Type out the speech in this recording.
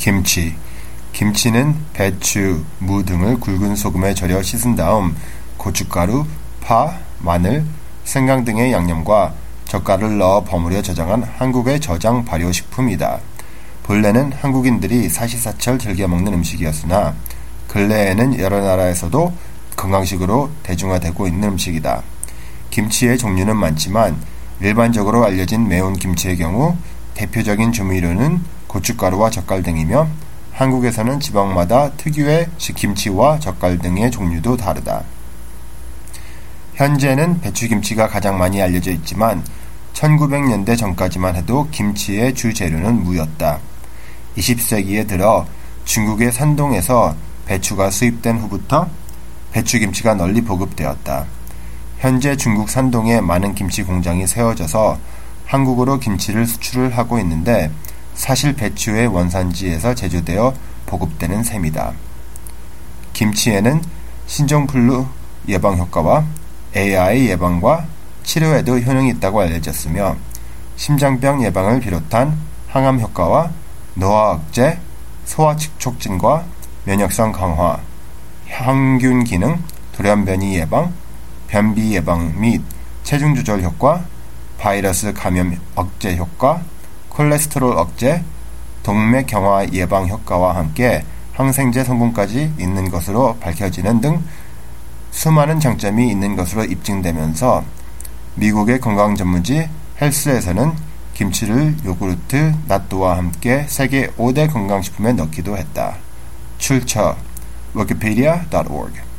김치. 김치는 배추, 무 등을 굵은 소금에 절여 씻은 다음 고춧가루, 파, 마늘, 생강 등의 양념과 젓갈을 넣어 버무려 저장한 한국의 저장 발효식품이다. 본래는 한국인들이 사시사철 즐겨 먹는 음식이었으나 근래에는 여러 나라에서도 건강식으로 대중화되고 있는 음식이다. 김치의 종류는 많지만 일반적으로 알려진 매운 김치의 경우 대표적인 조미료는 고춧가루와 젓갈 등이며 한국에서는 지방마다 특유의 김치와 젓갈 등의 종류도 다르다. 현재는 배추김치가 가장 많이 알려져 있지만 1900년대 전까지만 해도 김치의 주 재료는 무였다. 20세기에 들어 중국의 산동에서 배추가 수입된 후부터 배추김치가 널리 보급되었다. 현재 중국 산동에 많은 김치 공장이 세워져서 한국으로 김치를 수출을 하고 있는데 사실 배추의 원산지에서 제조되어 보급되는 셈이다. 김치에는 신종플루 예방 효과와 AI 예방과 치료에도 효능이 있다고 알려졌으며 심장병 예방을 비롯한 항암 효과와 노화 억제, 소화 촉진과 면역성 강화, 항균 기능, 돌연변이 예방, 변비 예방 및 체중 조절 효과, 바이러스 감염 억제 효과, 콜레스테롤 억제, 동맥 경화 예방 효과와 함께 항생제 성분까지 있는 것으로 밝혀지는 등 수많은 장점이 있는 것으로 입증되면서 미국의 건강 전문지 헬스에서는 김치를 요구르트, 낫또와 함께 세계 5대 건강식품에 넣기도 했다. 출처 wikipedia.org